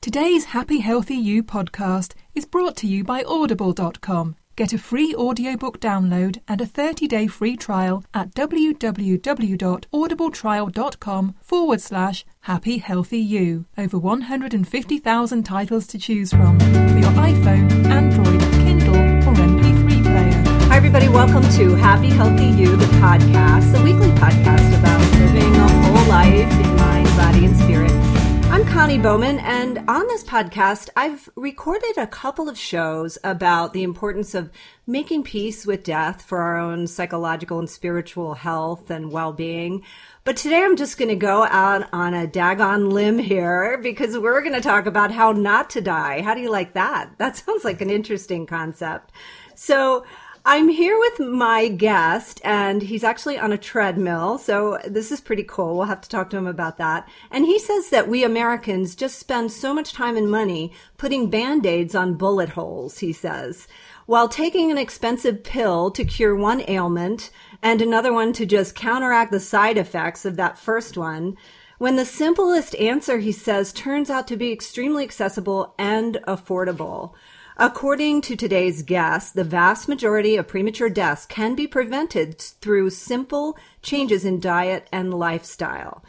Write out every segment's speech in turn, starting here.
Today's Happy Healthy You podcast is brought to you by Audible.com. Get a free audiobook download and a 30-day free trial at www.audibletrial.com forward slash happy healthy you. Over 150,000 titles to choose from for your iPhone, Android, Kindle, or MP3 player. Hi, everybody. Welcome to Happy Healthy You, the podcast, the weekly podcast about living a whole life in mind, body, and spirit. Connie Bowman, and on this podcast, I've recorded a couple of shows about the importance of making peace with death for our own psychological and spiritual health and well being. But today I'm just going to go out on a daggone limb here because we're going to talk about how not to die. How do you like that? That sounds like an interesting concept. So, I'm here with my guest, and he's actually on a treadmill. So this is pretty cool. We'll have to talk to him about that. And he says that we Americans just spend so much time and money putting band aids on bullet holes, he says, while taking an expensive pill to cure one ailment and another one to just counteract the side effects of that first one. When the simplest answer, he says, turns out to be extremely accessible and affordable. According to today's guest, the vast majority of premature deaths can be prevented through simple changes in diet and lifestyle.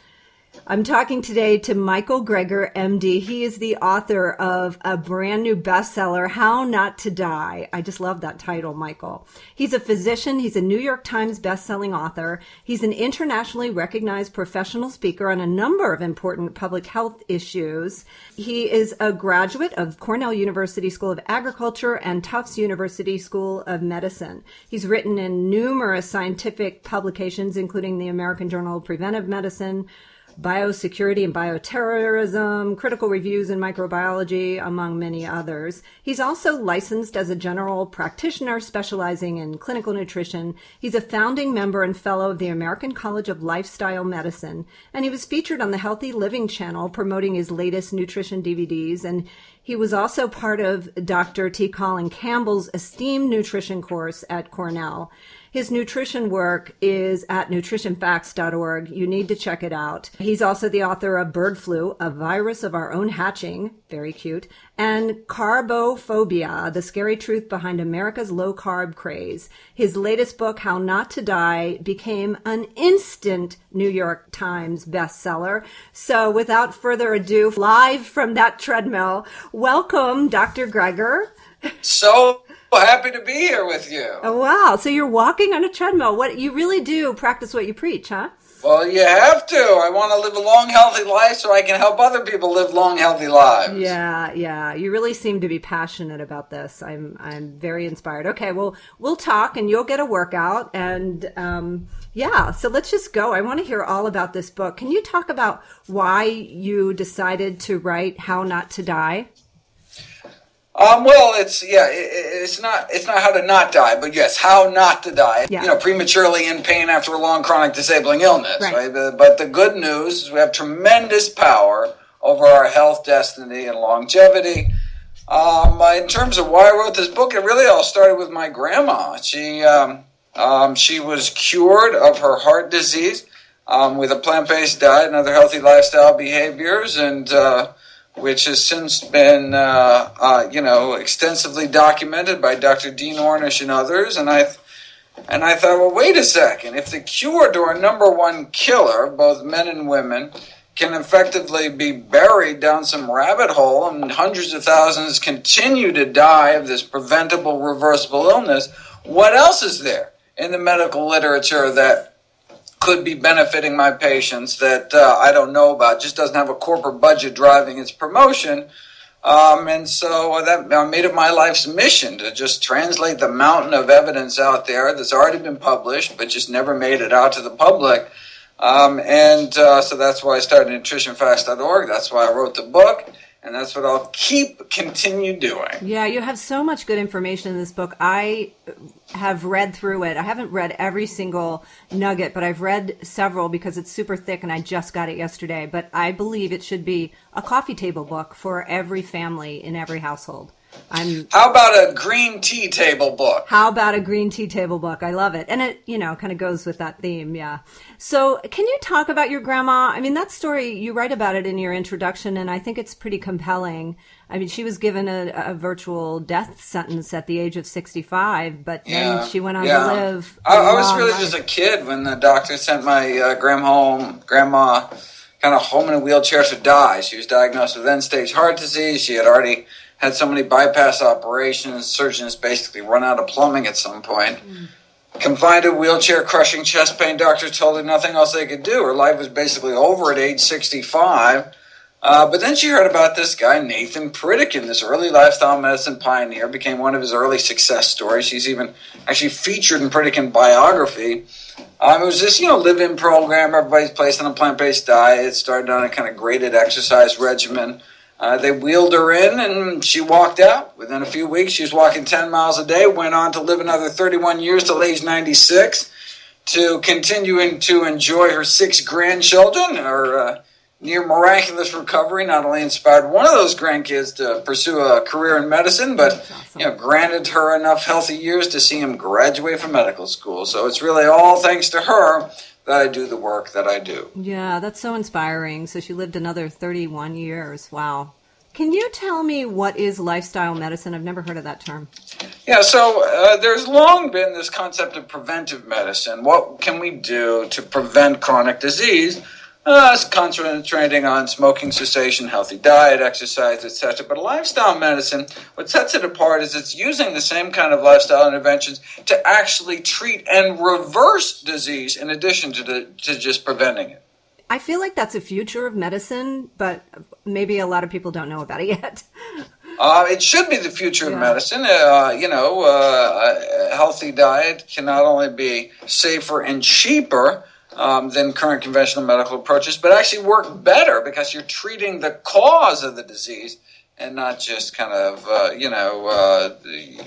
I'm talking today to Michael Greger, MD. He is the author of a brand new bestseller, How Not to Die. I just love that title, Michael. He's a physician. He's a New York Times bestselling author. He's an internationally recognized professional speaker on a number of important public health issues. He is a graduate of Cornell University School of Agriculture and Tufts University School of Medicine. He's written in numerous scientific publications, including the American Journal of Preventive Medicine, biosecurity and bioterrorism, critical reviews in microbiology, among many others. He's also licensed as a general practitioner specializing in clinical nutrition. He's a founding member and fellow of the American College of Lifestyle Medicine, and he was featured on the Healthy Living channel promoting his latest nutrition DVDs. And he was also part of Dr. T. Colin Campbell's esteemed nutrition course at Cornell. His nutrition work is at nutritionfacts.org. You need to check it out. He's also the author of Bird Flu, a virus of our own hatching, very cute, and Carbophobia, the scary truth behind America's low carb craze. His latest book, How Not to Die, became an instant New York Times bestseller. So without further ado, live from that treadmill, welcome Dr. Greger. So happy to be here with you. Oh, wow. So you're walking on a treadmill. What you really do practice what you preach, huh? Well, you have to. I want to live a long, healthy life so I can help other people live long, healthy lives. Yeah, yeah. You really seem to be passionate about this. I'm, I'm very inspired. Okay, well, we'll talk, and you'll get a workout, and um, yeah. So let's just go. I want to hear all about this book. Can you talk about why you decided to write "How Not to Die"? Um, well, it's yeah, it, it's not it's not how to not die, but yes, how not to die. Yeah. You know, prematurely in pain after a long chronic disabling illness. Right. Right. But, but the good news is we have tremendous power over our health, destiny, and longevity. Um, in terms of why I wrote this book, it really all started with my grandma. She um, um, she was cured of her heart disease um, with a plant based diet and other healthy lifestyle behaviors, and uh, which has since been, uh, uh, you know, extensively documented by Dr. Dean Ornish and others. And I, and I thought, well, wait a second. If the cure to our number one killer, both men and women, can effectively be buried down some rabbit hole and hundreds of thousands continue to die of this preventable, reversible illness, what else is there in the medical literature that could be benefiting my patients that uh, I don't know about. Just doesn't have a corporate budget driving its promotion. Um, and so that I made it my life's mission to just translate the mountain of evidence out there that's already been published, but just never made it out to the public. Um, and uh, so that's why I started nutritionfacts.org. That's why I wrote the book and that's what I'll keep continue doing. Yeah, you have so much good information in this book. I have read through it. I haven't read every single nugget, but I've read several because it's super thick and I just got it yesterday. But I believe it should be a coffee table book for every family in every household. I'm. How about a green tea table book? How about a green tea table book? I love it, and it you know kind of goes with that theme. Yeah. So, can you talk about your grandma? I mean, that story you write about it in your introduction, and I think it's pretty compelling. I mean, she was given a, a virtual death sentence at the age of sixty-five, but Yeah, then she went on yeah. to live. I, I was really life. just a kid when the doctor sent my uh, grandma home, grandma kind of home in a wheelchair to die. She was diagnosed with end-stage heart disease. She had already had so many bypass operations. Surgeons basically run out of plumbing at some point. Confined to wheelchair, crushing chest pain. Doctors told her nothing else they could do. Her life was basically over at age 65. Uh, but then she heard about this guy, Nathan Pritikin, this early lifestyle medicine pioneer, became one of his early success stories. He's even actually featured in Pritikin biography. Um, it was this, you know, live-in program. Everybody's placed on a plant-based diet. Started on a kind of graded exercise regimen. Uh, they wheeled her in, and she walked out. Within a few weeks, she was walking 10 miles a day. Went on to live another 31 years till age 96 to continuing to enjoy her six grandchildren. Her uh, near miraculous recovery not only inspired one of those grandkids to pursue a career in medicine, but you know granted her enough healthy years to see him graduate from medical school. So it's really all thanks to her that I do the work that I do. Yeah, that's so inspiring. So she lived another 31 years. Wow. Can you tell me what is lifestyle medicine? I've never heard of that term. Yeah, so uh, there's long been this concept of preventive medicine. What can we do to prevent chronic disease? Uh, concentrating on smoking cessation, healthy diet, exercise, etc. But lifestyle medicine, what sets it apart is it's using the same kind of lifestyle interventions to actually treat and reverse disease in addition to, the, to just preventing it. I feel like that's a future of medicine, but maybe a lot of people don't know about it yet. Uh, it should be the future of medicine. Uh, you know, uh, a healthy diet can not only be safer and cheaper um, than current conventional medical approaches, but actually work better because you're treating the cause of the disease and not just kind of, uh, you know, uh, the-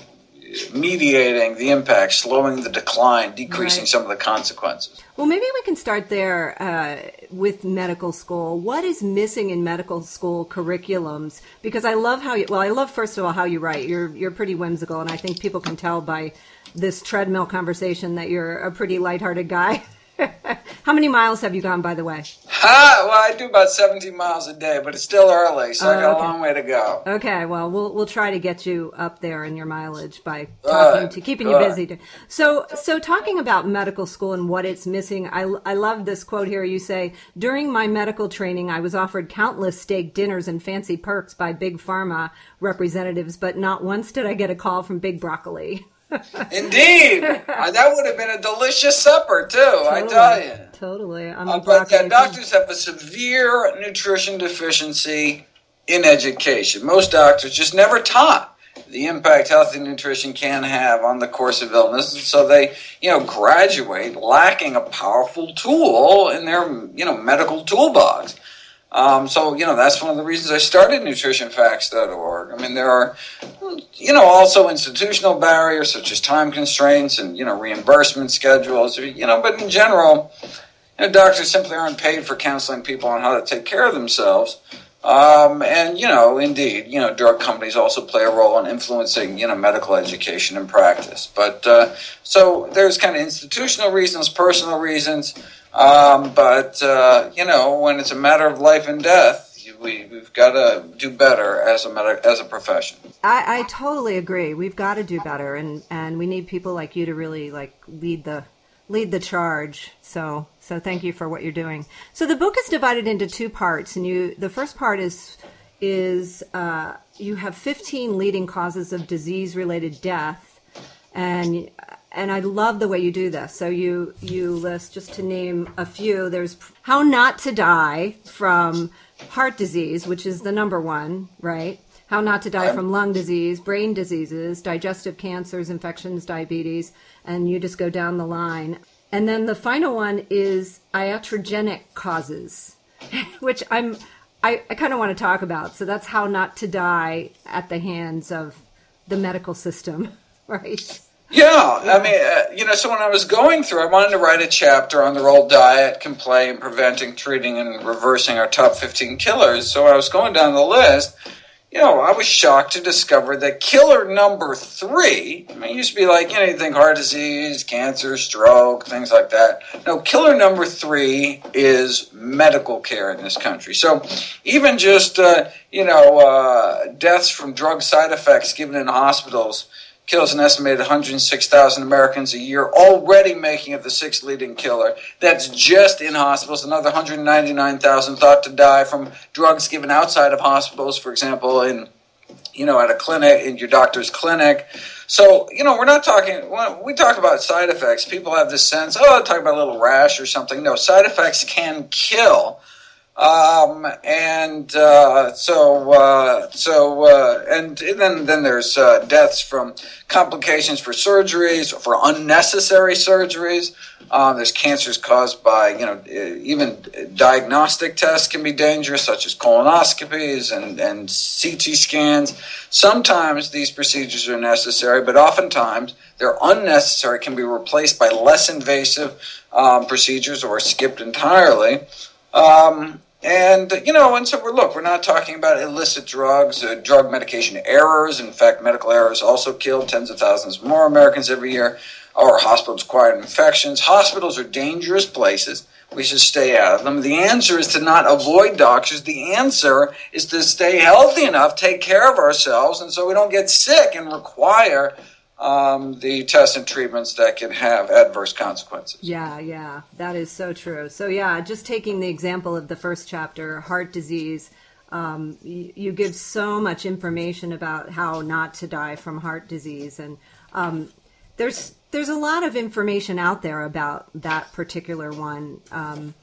mediating the impact, slowing the decline, decreasing Right. some of the consequences. Well, maybe we can start there uh, with medical school. What is missing in medical school curriculums? Because I love how you. Well, I love first of all how you write. You're you're pretty whimsical, and I think people can tell by this treadmill conversation that you're a pretty lighthearted guy. how many miles have you gone, by the way? Ha! Well, I do about 17 miles a day, but it's still early, so I Oh, got okay. a long way to go. Okay, well, we'll we'll try to get you up there in your mileage by talking Good, to keeping you busy. So, so talking about medical school and what it's missing, I I love this quote here. You say, "During my medical training, I was offered countless steak dinners and fancy perks by big pharma representatives, but not once did I get a call from Big Broccoli." Indeed, Uh, that would have been a delicious supper too. I tell you. totally. I'm Uh, but yeah, doctors have a severe nutrition deficiency in education. Most doctors just never taught the impact healthy nutrition can have on the course of illness, and so they, you know, graduate lacking a powerful tool in their, you know, medical toolbox. Um, so, you know, that's one of the reasons I started nutritionfacts.org. I mean, there are, you know, also institutional barriers such as time constraints and, you know, reimbursement schedules, you know, but in general, you know, doctors simply aren't paid for counseling people on how to take care of themselves. Um, and, you know, indeed, you know, drug companies also play a role in influencing, you know, medical education and practice. But uh, so there's kind of institutional reasons, personal reasons. Um, but, uh, you know, when it's a matter of life and death, we, we've got to do better as a, med- as a profession. I, I totally agree. We've got to do better, and and we need people like you to really like lead the lead the charge. So so thank you for what you're doing. So the book is divided into two parts, and you the first part is is uh, you have 15 leading causes of disease related death, and and I love the way you do this. So you you list just to name a few. There's how not to die from heart disease, which is the number one, right? How not to die from lung disease, brain diseases, digestive cancers, infections, diabetes, and you just go down the line. And then the final one is iatrogenic causes, which I'm I, I kind of want to talk about. So that's how not to die at the hands of the medical system, right? Yeah, I mean, uh, you know, so when I was going through, I wanted to write a chapter on the role diet can play in preventing, treating, and reversing our top 15 killers. So I was going down the list. you know, I was shocked to discover that killer number three, I mean, it used to be like, you know, you think heart disease, cancer, stroke, things like that. No, killer number three is medical care in this country. So even just, uh, you know, uh, deaths from drug side effects given in hospitals kills an estimated 106,000 Americans a year, already making it the sixth leading killer. That's just in hospitals. Another 199,000 thought to die from drugs given outside of hospitals, for example, in you know, at a clinic, in your doctor's clinic. So, you know, we're not talking, we talk about side effects, people have this sense, oh, I'll talk about a little rash or something. No, side effects can kill. Um, and uh, so, uh, so, uh, and, and, then then there's uh, deaths from complications for surgeries, for unnecessary surgeries. Uh, there's cancers caused by, you know, even diagnostic tests can be dangerous, such as colonoscopies and, and CT scans. Sometimes these procedures are necessary, but oftentimes they're unnecessary, can be replaced by less invasive um, procedures or skipped entirely. Um, and, you know, and so we're, look, we're not talking about illicit drugs, uh, drug medication errors. In fact, medical errors also kill tens of thousands more Americans every year, or hospitals acquired infections. Hospitals are dangerous places. We should stay out of them. The answer is to not avoid doctors. The answer is to stay healthy enough, take care of ourselves, and so we don't get sick and require um, the tests and treatments that can have adverse consequences. Yeah, yeah, that is so true. So, yeah, just taking the example of the first chapter, heart disease, um, you, you, give so much information about how not to die from heart disease, and um, there's there's a lot of information out there about that particular one. Um,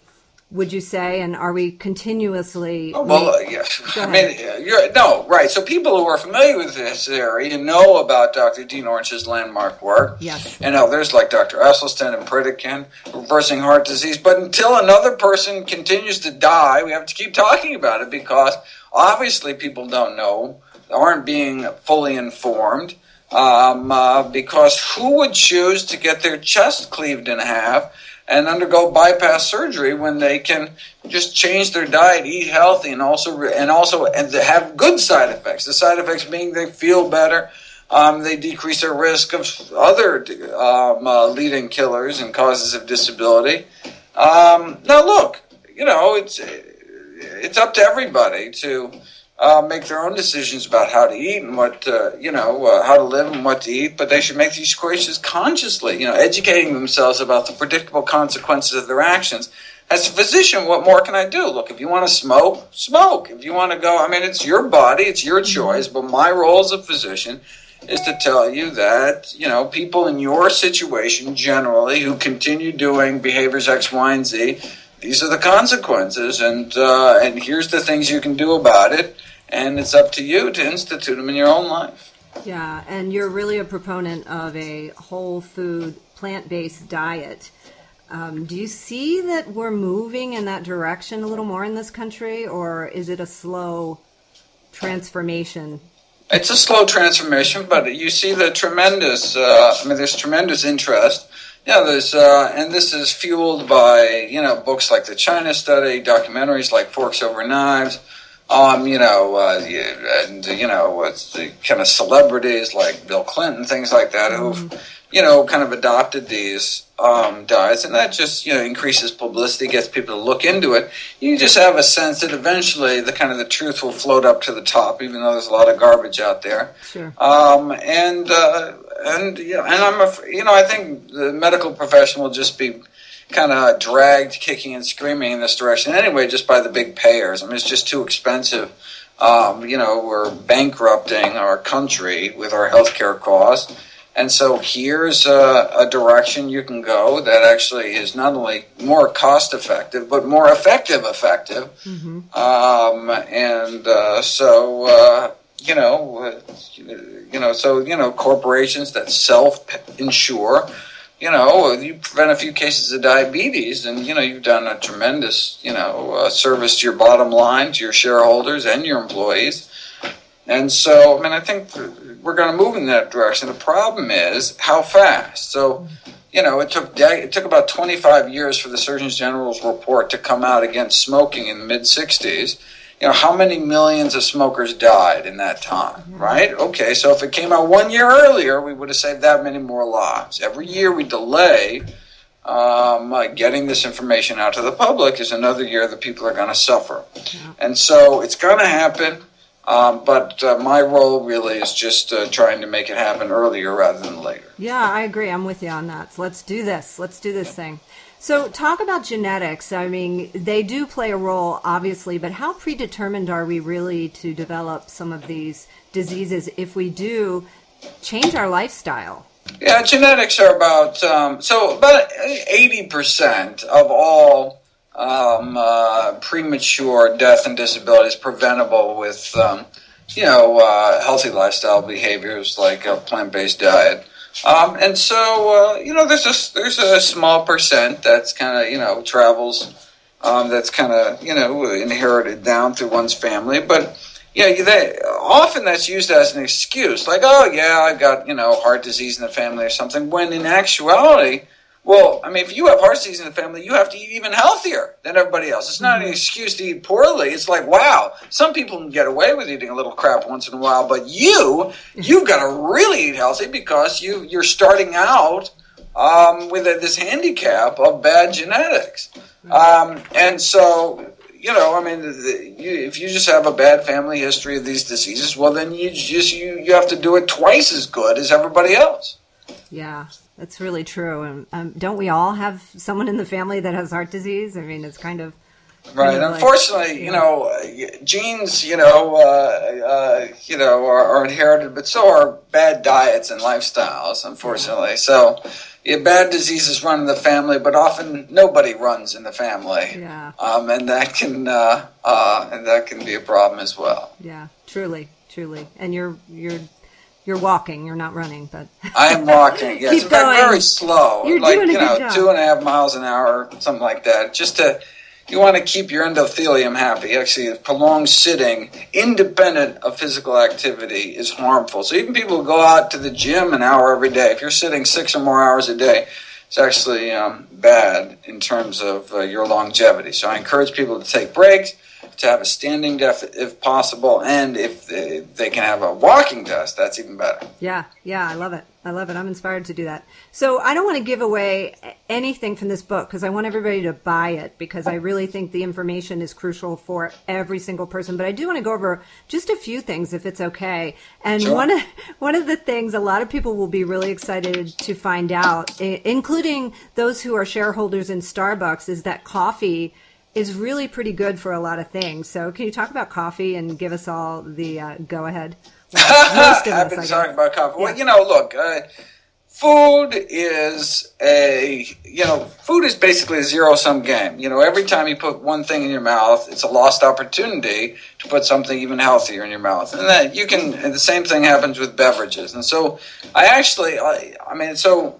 would you say? And are we continuously? Oh, well, uh, yes. I mean, you're, no, right. So people who are familiar with this area know about Dr. Dean Ornish's landmark work. Yes. And others like Dr. Esselstyn and Pritikin, reversing heart disease. But until another person continues to die, we have to keep talking about it because obviously people don't know, aren't being fully informed. Um, uh, because who would choose to get their chest cleaved in half? And undergo bypass surgery when they can just change their diet, eat healthy, and also and also and have good side effects. The side effects being they feel better. Um, they decrease their risk of other um, uh, leading killers and causes of disability. Um, now, look, you know, it's it's up to everybody to uh, make their own decisions about how to eat and what uh, you know uh, how to live and what to eat but they should make these choices consciously. You know educating themselves about the predictable consequences of their actions. As a physician what more can i do? Look if you want to smoke smoke. If you want to go i mean it's your body it's your mm-hmm. choice but my role as a physician is to tell you that you know people in your situation generally who continue doing behaviors x y and z these are the consequences, and uh, and here's the things you can do about it, and it's up to you to institute them in your own life. Yeah, and you're really a proponent of a whole food, plant based diet. Um, do you see that we're moving in that direction a little more in this country, or is it a slow transformation? It's a slow transformation, but you see the tremendous. Uh, I mean, there's tremendous interest yeah, there's uh, and this is fueled by you know books like the China Study, documentaries like Forks Over Knives, um, you know, uh, and you know, it's the kind of celebrities like Bill Clinton, things like that, who've mm-hmm. you know kind of adopted these um, diets, and that just you know increases publicity, gets people to look into it. You just have a sense that eventually the kind of the truth will float up to the top, even though there's a lot of garbage out there. Sure. Um, and uh, and you know, and I'm a, you know I think the medical profession will just be kind of dragged kicking and screaming in this direction anyway, just by the big payers. I mean, it's just too expensive. Um, you know, we're bankrupting our country with our healthcare costs. And so here's a, a, direction you can go that actually is not only more cost effective, but more effective effective. Mm-hmm. Um, and uh, so, uh, you know, you know, so you know, corporations that self-insure, you know, you prevent a few cases of diabetes, and you know, you've done a tremendous, you know, uh, service to your bottom line, to your shareholders, and your employees. And so, I mean, I think we're going to move in that direction. The problem is how fast. So, you know, it took it took about 25 years for the Surgeon General's report to come out against smoking in the mid 60s you know, how many millions of smokers died in that time, right? Okay, so if it came out one year earlier, we would have saved that many more lives. Every year we delay um, uh, getting this information out to the public is another year that people are going to suffer. And so it's going to happen, um, but uh, my role really is just uh, trying to make it happen earlier rather than later. Yeah, I agree. I'm with you on that. So let's do this. Let's do this thing. So, talk about genetics. I mean, they do play a role, obviously, but how predetermined are we really to develop some of these diseases if we do change our lifestyle? Yeah, genetics are about um, so about eighty percent of all um, uh, premature death and disability is preventable with um, you know uh, healthy lifestyle behaviors like a plant-based diet. Um, and so, uh, you know, there's a, there's a small percent that's kind of, you know, travels, um, that's kind of, you know, inherited down through one's family. But, yeah, they, often that's used as an excuse. Like, oh, yeah, I've got, you know, heart disease in the family or something. When in actuality, well, I mean, if you have heart disease in the family, you have to eat even healthier than everybody else. It's not an mm-hmm. excuse to eat poorly. It's like, wow, some people can get away with eating a little crap once in a while, but you, you've got to really eat healthy because you you're starting out um, with a, this handicap of bad genetics, um, and so. You know, I mean, the, you, if you just have a bad family history of these diseases, well, then you just you, you have to do it twice as good as everybody else. Yeah, that's really true. And um, don't we all have someone in the family that has heart disease? I mean, it's kind of right. Kind of Unfortunately, like, you know, genes, you know, uh, uh, you know, are, are, inherited, but so are bad diets and lifestyles. Unfortunately, yeah. so. Yeah, bad diseases run in the family, but often nobody runs in the family. Yeah. Um, and that can uh, uh, and that can be a problem as well. Yeah, truly, truly. And you're you're you're walking. You're not running, but I'm walking. Yes, Keep going. very slow. You're like doing you know, good job. two and a half miles an hour, something like that. Just to you want to keep your endothelium happy. Actually, prolonged sitting, independent of physical activity, is harmful. So even people who go out to the gym an hour every day, if you're sitting six or more hours a day, it's actually um, bad in terms of uh, your longevity. So I encourage people to take breaks to have a standing desk if possible, and if they, they, can have a walking desk, that's even better. Yeah, yeah, I love it. I love it. I'm inspired to do that. So I don't want to give away anything from this book because I want everybody to buy it because I really think the information is crucial for every single person. But I do want to go over just a few things if it's okay. And sure. one of one of the things a lot of people will be really excited to find out, including those who are shareholders in Starbucks, is that coffee is really pretty good for a lot of things. So, can you talk about coffee and give us all the uh, go ahead? Well, I've been talking about coffee. Yeah. Well, you know, look, uh, food is a you know, food is basically a zero sum game. You know, every time you put one thing in your mouth, it's a lost opportunity to put something even healthier in your mouth. And that you can. And the same thing happens with beverages. And so, I actually, I, I mean, so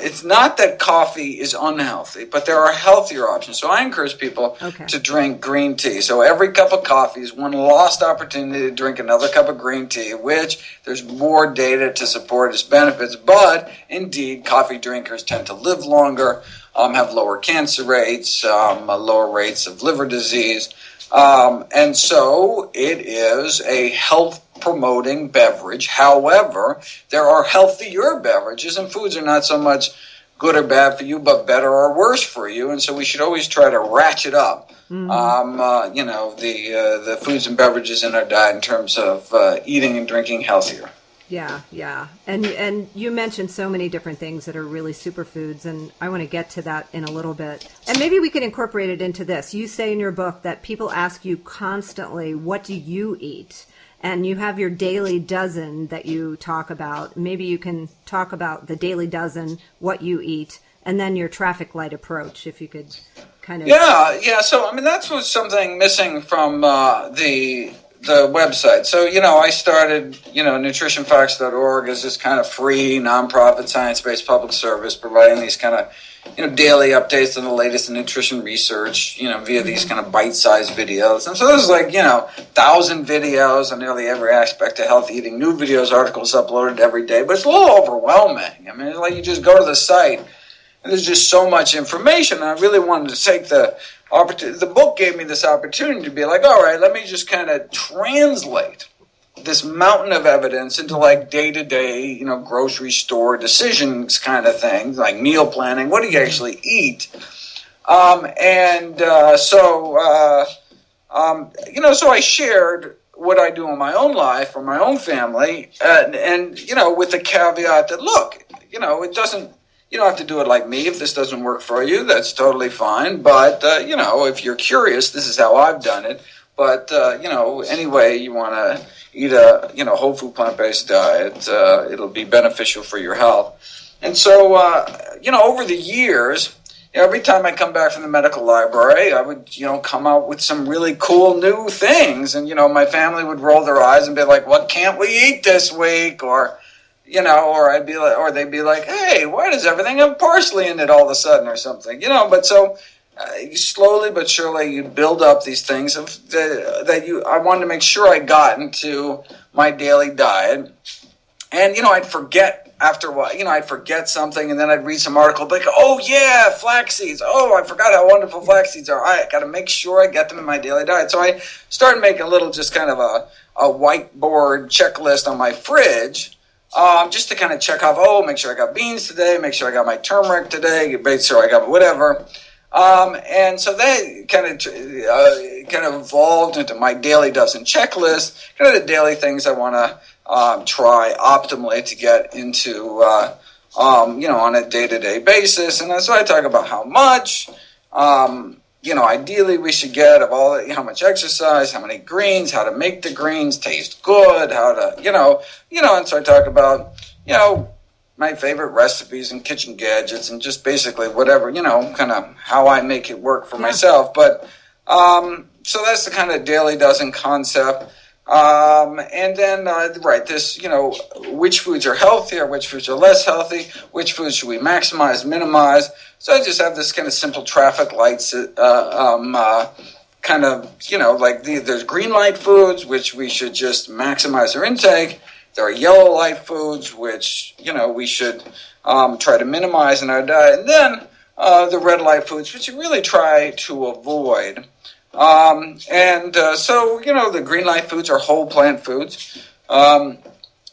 it's not that coffee is unhealthy, but there are healthier options. So I encourage people okay. to drink green tea. So every cup of coffee is one lost opportunity to drink another cup of green tea, which there's more data to support its benefits. But indeed, coffee drinkers tend to live longer, um, have lower cancer rates, um, lower rates of liver disease. Um, and so it is a health promoting beverage. However, there are healthier beverages, and foods are not so much good or bad for you, but better or worse for you. And so we should always try to ratchet up, mm-hmm. um, uh, you know, the uh, the foods and beverages in our diet in terms of uh, eating and drinking healthier. Yeah, yeah, and and you mentioned so many different things that are really superfoods, and I want to get to that in a little bit. And maybe we could incorporate it into this. You say in your book that people ask you constantly, "What do you eat?" And you have your daily dozen that you talk about. Maybe you can talk about the daily dozen, what you eat, and then your traffic light approach, if you could kind of. Yeah, yeah. So I mean, that's was something missing from uh, the the website. So you know, I started you know nutritionfacts.org as this kind of free nonprofit science based public service, providing these kind of you know, daily updates on the latest in nutrition research, you know, via these mm-hmm. kind of bite-sized videos. And so there's like, you know, thousand videos on nearly every aspect of health eating, new videos, articles uploaded every day, but it's a little overwhelming. I mean, it's like you just go to the site And there's just so much information. I really wanted to take the opportunity. The book gave me this opportunity to be like, all right, let me just kind of translate this mountain of evidence into like day to day, you know, grocery store decisions kind of things, like meal planning. What do you actually eat? Um, and uh, so, uh, um, you know, so I shared what I do in my own life or my own family, and, and you know, with the caveat that look, you know, it doesn't. You don't have to do it like me. If this doesn't work for you, that's totally fine. But uh, you know, if you're curious, this is how I've done it. But uh, you know, anyway, you want to eat a you know whole food plant based diet. Uh, it'll be beneficial for your health. And so, uh, you know, over the years, every time I come back from the medical library, I would, you know, come out with some really cool new things. And, you know, my family would roll their eyes and be like, what can't we eat this week? Or, you know, or I'd be like, or they'd be like, hey, why does everything have parsley in it all of a sudden or something? You know, but so uh, slowly but surely you build up these things of the, that you, I wanted to make sure I got into my daily diet. And, you know, I'd forget after a while, you know, I'd forget something and then I'd read some article, like, oh yeah, flax seeds. Oh, I forgot how wonderful flax seeds are. I got to make sure I get them in my daily diet. So I started making a little, just kind of a, a whiteboard checklist on my fridge. Um, just to kind of check off, oh, make sure I got beans today, make sure I got my turmeric today, make sure I got whatever. Um, and so that kind of uh, kind of evolved into my daily dozen checklist, kind of the daily things I want to um, try optimally to get into, uh, um, you know, on a day to day basis. And so I talk about how much, um, you know, ideally we should get of all, how much exercise, how many greens, how to make the greens taste good, how to, you know, you know, and so I talk about, you know, my favorite recipes and kitchen gadgets and just basically whatever, you know, kind of how I make it work for yeah. myself. But, um, so that's the kind of daily dozen concept. Um, and then, uh, right, this, you know, which foods are healthier, which foods are less healthy, which foods should we maximize, minimize. So I just have this kind of simple traffic lights, uh, um, uh, kind of, you know, like the, there's green light foods, which we should just maximize our intake. There are yellow light foods, which, you know, we should um, try to minimize in our diet. And then uh, the red light foods, which you really try to avoid. Um, and uh, so, you know, the green light foods are whole plant foods. Um,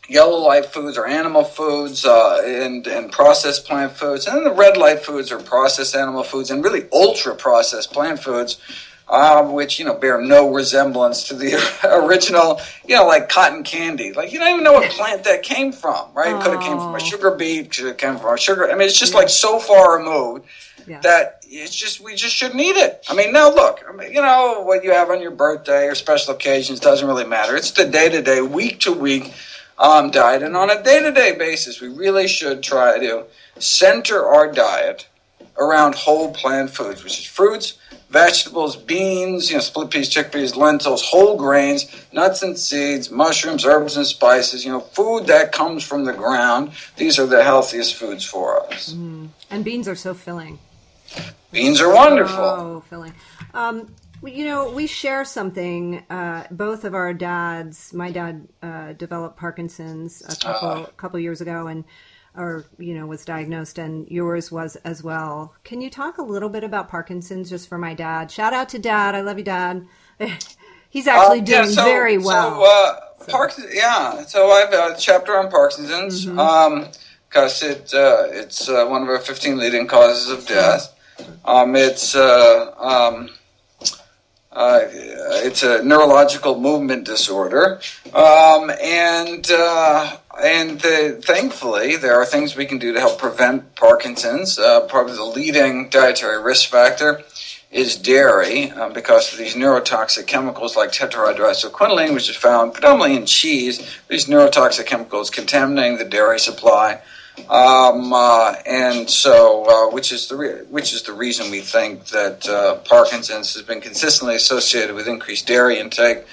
yellow light foods are animal foods uh, and, and processed plant foods. And then the red light foods are processed animal foods and really ultra processed plant foods. Um, which you know bear no resemblance to the original, you know, like cotton candy. Like you don't even know what plant that came from, right? It could have came from a sugar beet, could have came from a sugar. I mean, it's just like so far removed yeah. that it's just we just shouldn't eat it. I mean, now look, I mean, you know what you have on your birthday or special occasions doesn't really matter. It's the day to day, week to week um, diet, and on a day to day basis, we really should try to center our diet around whole plant foods, which is fruits, vegetables, beans, you know, split peas, chickpeas, lentils, whole grains, nuts and seeds, mushrooms, herbs and spices, you know, food that comes from the ground. These are the healthiest foods for us. Mm. And beans are so filling. Beans are wonderful. Oh, filling. Um, you know, we share something. Uh, both of our dads. My dad uh, developed Parkinson's a couple uh. couple years ago, and or you know was diagnosed, and yours was as well. Can you talk a little bit about Parkinson's, just for my dad? Shout out to Dad. I love you, Dad. He's actually doing yeah, so, so, well. Uh, so, Parkinson's, yeah. So I have a chapter on Parkinson's. Mm-hmm. Um, because it uh, it's uh, one of our 15 leading causes of death. Um, it's uh, um, uh, it's a neurological movement disorder, um, and uh, and the, thankfully there are things we can do to help prevent Parkinson's. Uh, probably the leading dietary risk factor is dairy uh, because of these neurotoxic chemicals like tetrahydroisoquinoline, which is found predominantly in cheese. These neurotoxic chemicals contaminating the dairy supply. Um, uh, and so, uh, which is the re- which is the reason we think that uh, Parkinson's has been consistently associated with increased dairy intake.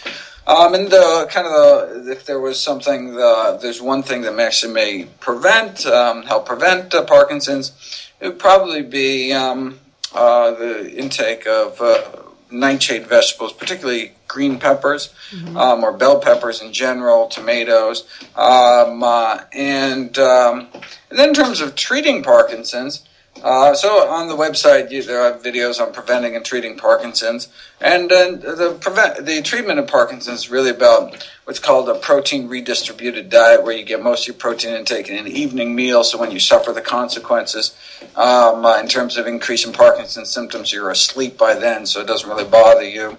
Um, and the kind of the, if there was something, the, there's one thing that actually may prevent, um, help prevent uh, Parkinson's. It would probably be um, uh, the intake of uh, nightshade vegetables, particularly green peppers mm-hmm. um, or bell peppers in general, tomatoes, um, uh, and, um, and then in terms of treating Parkinson's, Uh, so on the website, you, there are videos on preventing and treating Parkinson's, and uh, the prevent the treatment of Parkinson's is really about what's called a protein redistributed diet, where you get most of your protein intake in an evening meal. So when you suffer the consequences um, uh, in terms of increasing Parkinson's symptoms, you're asleep by then, so it doesn't really bother you.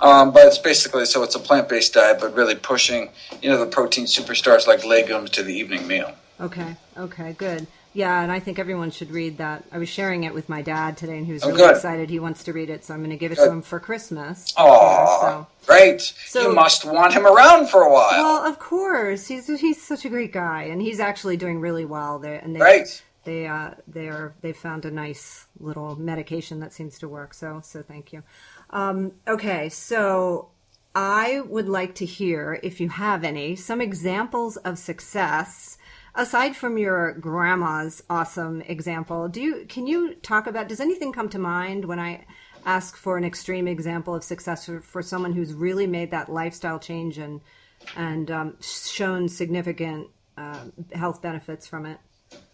Um, but it's basically so it's a plant based diet, but really pushing you know the protein superstars like legumes to the evening meal. Okay. Okay. Good. Yeah, and I think everyone should read that. I was sharing it with my dad today, and he was Oh, really good. excited. He wants to read it, so I'm going to give it Good. to him for Christmas. Oh, so. great! So- you must want him around for a while. Well, of course, he's he's such a great guy, and he's actually doing really well. There, and they Great. they uh they are they found a nice little medication that seems to work. So so thank you. Um, okay, so I would like to hear if you have any some examples of success aside from your grandma's awesome example. Do you can you talk about does anything come to mind when I ask for an extreme example of success for, for someone who's really made that lifestyle change and and um, shown significant uh, health benefits from it?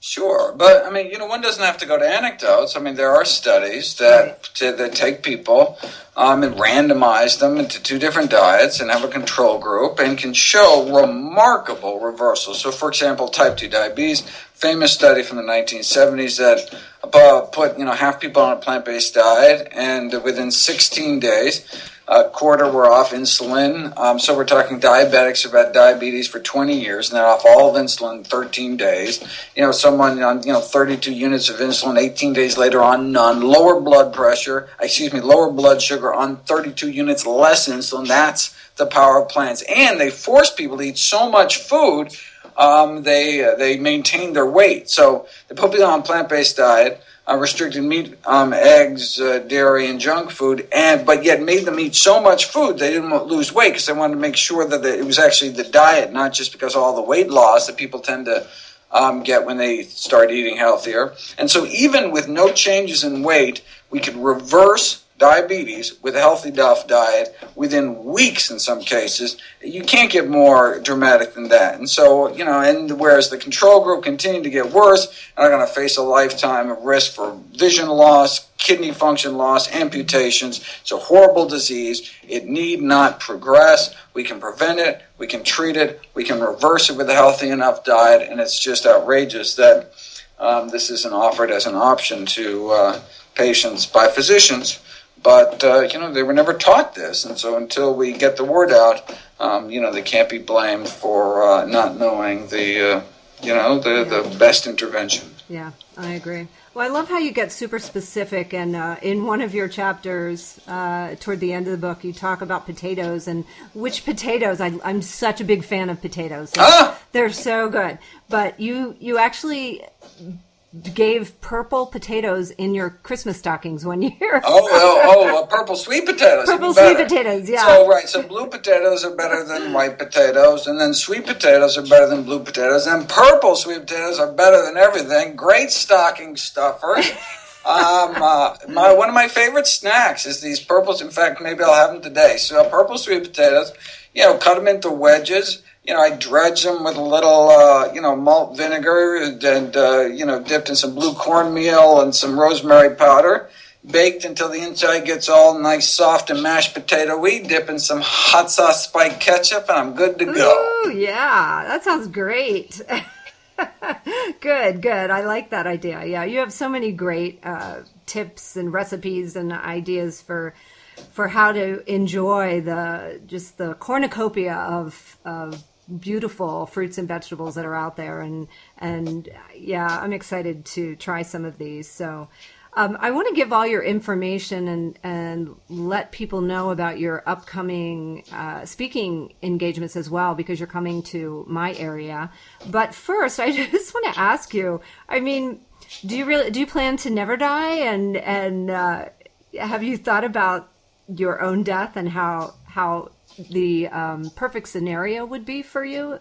Sure, but I mean, you know, one doesn't have to go to anecdotes. I mean, there are studies that to, that take people um, and randomize them into two different diets and have a control group and can show remarkable reversals. So, for example, type two diabetes, famous study from the 1970s that about put you know half people on a plant-based diet and within 16 days a quarter were off insulin. Um, so we're talking diabetics who've had diabetes for 20 years and they're off all of insulin in 13 days. You know, someone on you know 32 units of insulin, 18 days later on none. Lower blood pressure, excuse me, lower blood sugar on 32 units less insulin. That's the power of plants. And they force people to eat so much food. Um, they uh, they maintain their weight. So they put people on plant based diet uh, restricted meat, um, eggs, uh, dairy, and junk food, and but yet made them eat so much food they didn't lose weight because they wanted to make sure that it was actually the diet, not just because of all the weight loss that people tend to um, get when they start eating healthier. And so, even with no changes in weight, we could reverse diabetes with a healthy duff diet within weeks in some cases you can't get more dramatic than that. And so you know and whereas the control group continue to get worse and are going to face a lifetime of risk for vision loss kidney function loss amputations. It's a horrible disease. It need not progress. We can prevent it. We can treat it. We can reverse it with a healthy enough diet. And it's just outrageous that um, this isn't offered as an option to uh, patients by physicians but uh, you know they were never taught this, and so until we get the word out, um, you know they can't be blamed for uh, not knowing the uh, you know the the best intervention. Yeah, I agree. Well, I love how you get super specific, and uh, in one of your chapters, uh, toward the end of the book, you talk about potatoes and which potatoes. I, I'm such a big fan of potatoes. Ah! they're so good. But you you actually gave purple potatoes in your Christmas stockings one year. Oh, oh, oh, purple sweet potatoes. Purple sweet potatoes, yeah. So right, so blue potatoes are better than white potatoes, and then sweet potatoes are better than blue potatoes, and purple sweet potatoes are better than everything. Great stocking stuffer. um, uh, my one of my favorite snacks is these purples. In fact, maybe I'll have them today. So purple sweet potatoes, you know, cut them into wedges. You know, I dredge them with a little, uh, you know, malt vinegar and, uh, you know, dipped in some blue cornmeal and some rosemary powder. Baked until the inside gets all nice, soft, and mashed potato-y. Dip in some hot sauce spike ketchup, and I'm good to go. Ooh, yeah, that sounds great. good, good. I like that idea. Yeah, you have so many great uh, tips and recipes and ideas for for how to enjoy the just the cornucopia of of beautiful fruits and vegetables that are out there and and yeah i'm excited to try some of these so um, I want to give all your information and, and let people know about your upcoming uh, speaking engagements as well because you're coming to my area. But first, I just want to ask you. I mean, do you really do you plan to never die? And and uh, have you thought about your own death and how how the um, perfect scenario would be for you?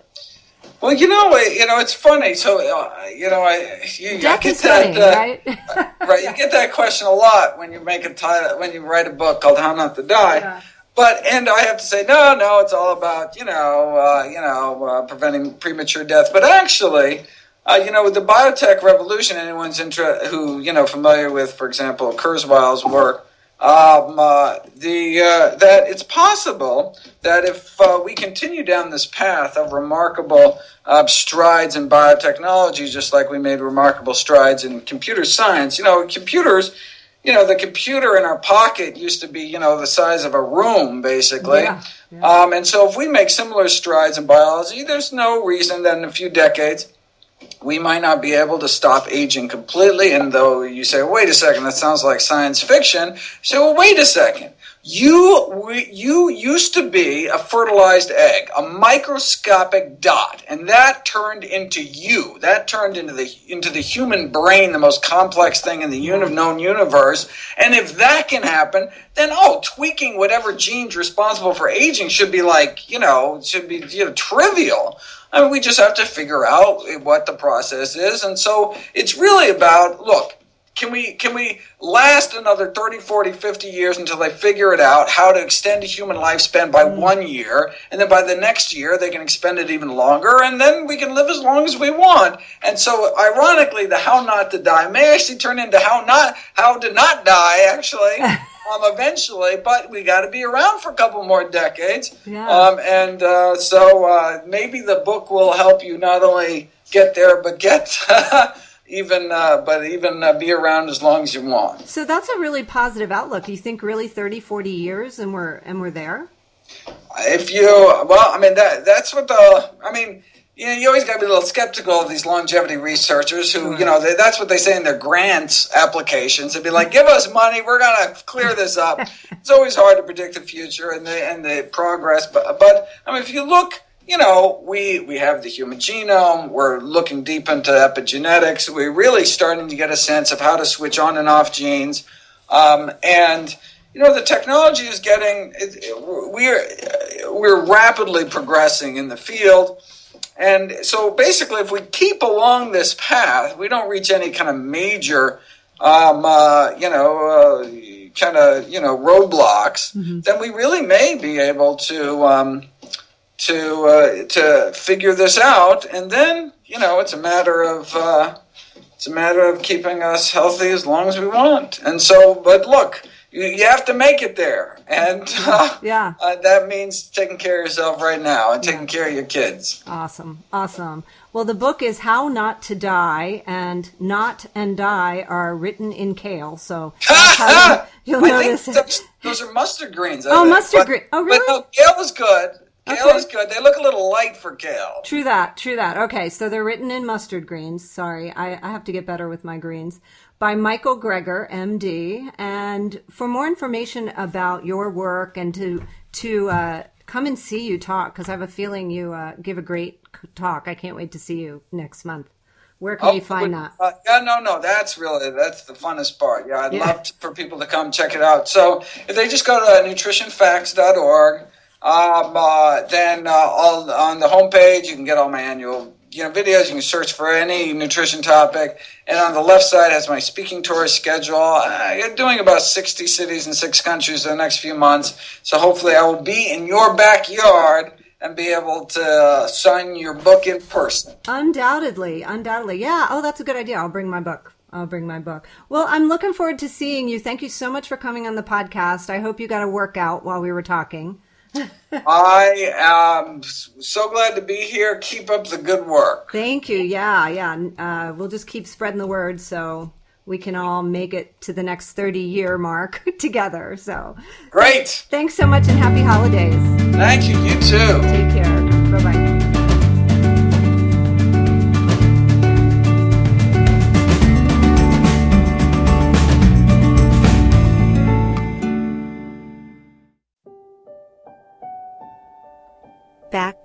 Well, you know, you know, it's funny. So, uh, you know, I you, I get that, funny, uh, right? right. You get that question a lot when you make a title, when you write a book called "How Not to Die." Yeah. But and I have to say, no, no, it's all about you know, uh, you know, uh, preventing premature death. But actually, uh, you know, with the biotech revolution, anyone's inter- who you know familiar with, for example, Kurzweil's work, um, uh, the uh, that it's possible that if uh, we continue down this path of remarkable uh, strides in biotechnology, just like we made remarkable strides in computer science, you know, computers. You know, the computer in our pocket used to be, you know, the size of a room, basically. Yeah, yeah. Um, and so, if we make similar strides in biology, there's no reason that in a few decades we might not be able to stop aging completely. And though you say, wait a second, that sounds like science fiction, so well, wait a second. You you used to be a fertilized egg, a microscopic dot, and that turned into you. That turned into the into the human brain, the most complex thing in the known universe. And if that can happen, then oh, tweaking whatever genes responsible for aging should be like you know should be you know trivial. I mean, we just have to figure out what the process is, and so it's really about look can we can we last another 30 40 50 years until they figure it out how to extend a human lifespan by one year and then by the next year they can extend it even longer and then we can live as long as we want. And so ironically the how not to die may actually turn into how not how to not die actually um, eventually but we got to be around for a couple more decades. Yeah. um, and uh, so uh, maybe the book will help you not only get there but get even uh, but even uh, be around as long as you want. So that's a really positive outlook. You think really 30, 40 years and we're and we're there? If you well, I mean that that's what the I mean. You know, you always got to be a little skeptical of these longevity researchers who, you know, they, that's what they say in their grants applications. They'd be like, "Give us money, we're going to clear this up." it's always hard to predict the future and the and the progress, but but I mean, if you look you know, we, we have the human genome. We're looking deep into epigenetics. We're really starting to get a sense of how to switch on and off genes. Um, and, you know, the technology is getting, we're, we're rapidly progressing in the field. And so basically, if we keep along this path, we don't reach any kind of major, um, uh, you know, uh, kind of, you know, roadblocks, then we really may be able to, um, to uh, to figure this out, and then you know it's a matter of uh, it's a matter of keeping us healthy as long as we want. And so, but look, you, you have to make it there, and uh, Yeah. uh, that means taking care of yourself right now and taking care of your kids. Awesome. Awesome. Well, the book is How Not to Die, and Not and Die are written in kale. So that's how you- you'll I notice those, those are mustard greens. I Oh, think. mustard But- green. Oh, But really? no, kale is good. Kale Okay. is good. They look a little light for kale. True that. True that. Okay, so they're written in mustard greens. Sorry, I, I have to get better with my greens. By Michael Greger, MD. And for more information about your work and to to uh, come and see you talk, because I have a feeling you uh, give a great talk. I can't wait to see you next month. Where can we find that? Uh, yeah, no, no, that's really that's the funnest part. Yeah, I'd Yeah. love to, for people to come check it out. So if they just go to nutritionfacts.org, um, uh, then uh, all, on the homepage you can get all my annual you know videos. You can search for any nutrition topic, and on the left side has my speaking tour schedule. I'm doing about sixty cities in six countries in the next few months. So hopefully I will be in your backyard and be able to uh, sign your book in person. Undoubtedly, undoubtedly. Yeah. Oh, that's a good idea. I'll bring my book. I'll bring my book. Well, I'm looking forward to seeing you. Thank you so much for coming on the podcast. I hope you got a workout while we were talking. I am so glad to be here. Keep up the good work. Thank you. Yeah, yeah. Uh, we'll just keep spreading the word so we can all make it to the next 30 year mark together. So Great. thanks so much and happy holidays. Thank you. You too. Take care. Bye bye.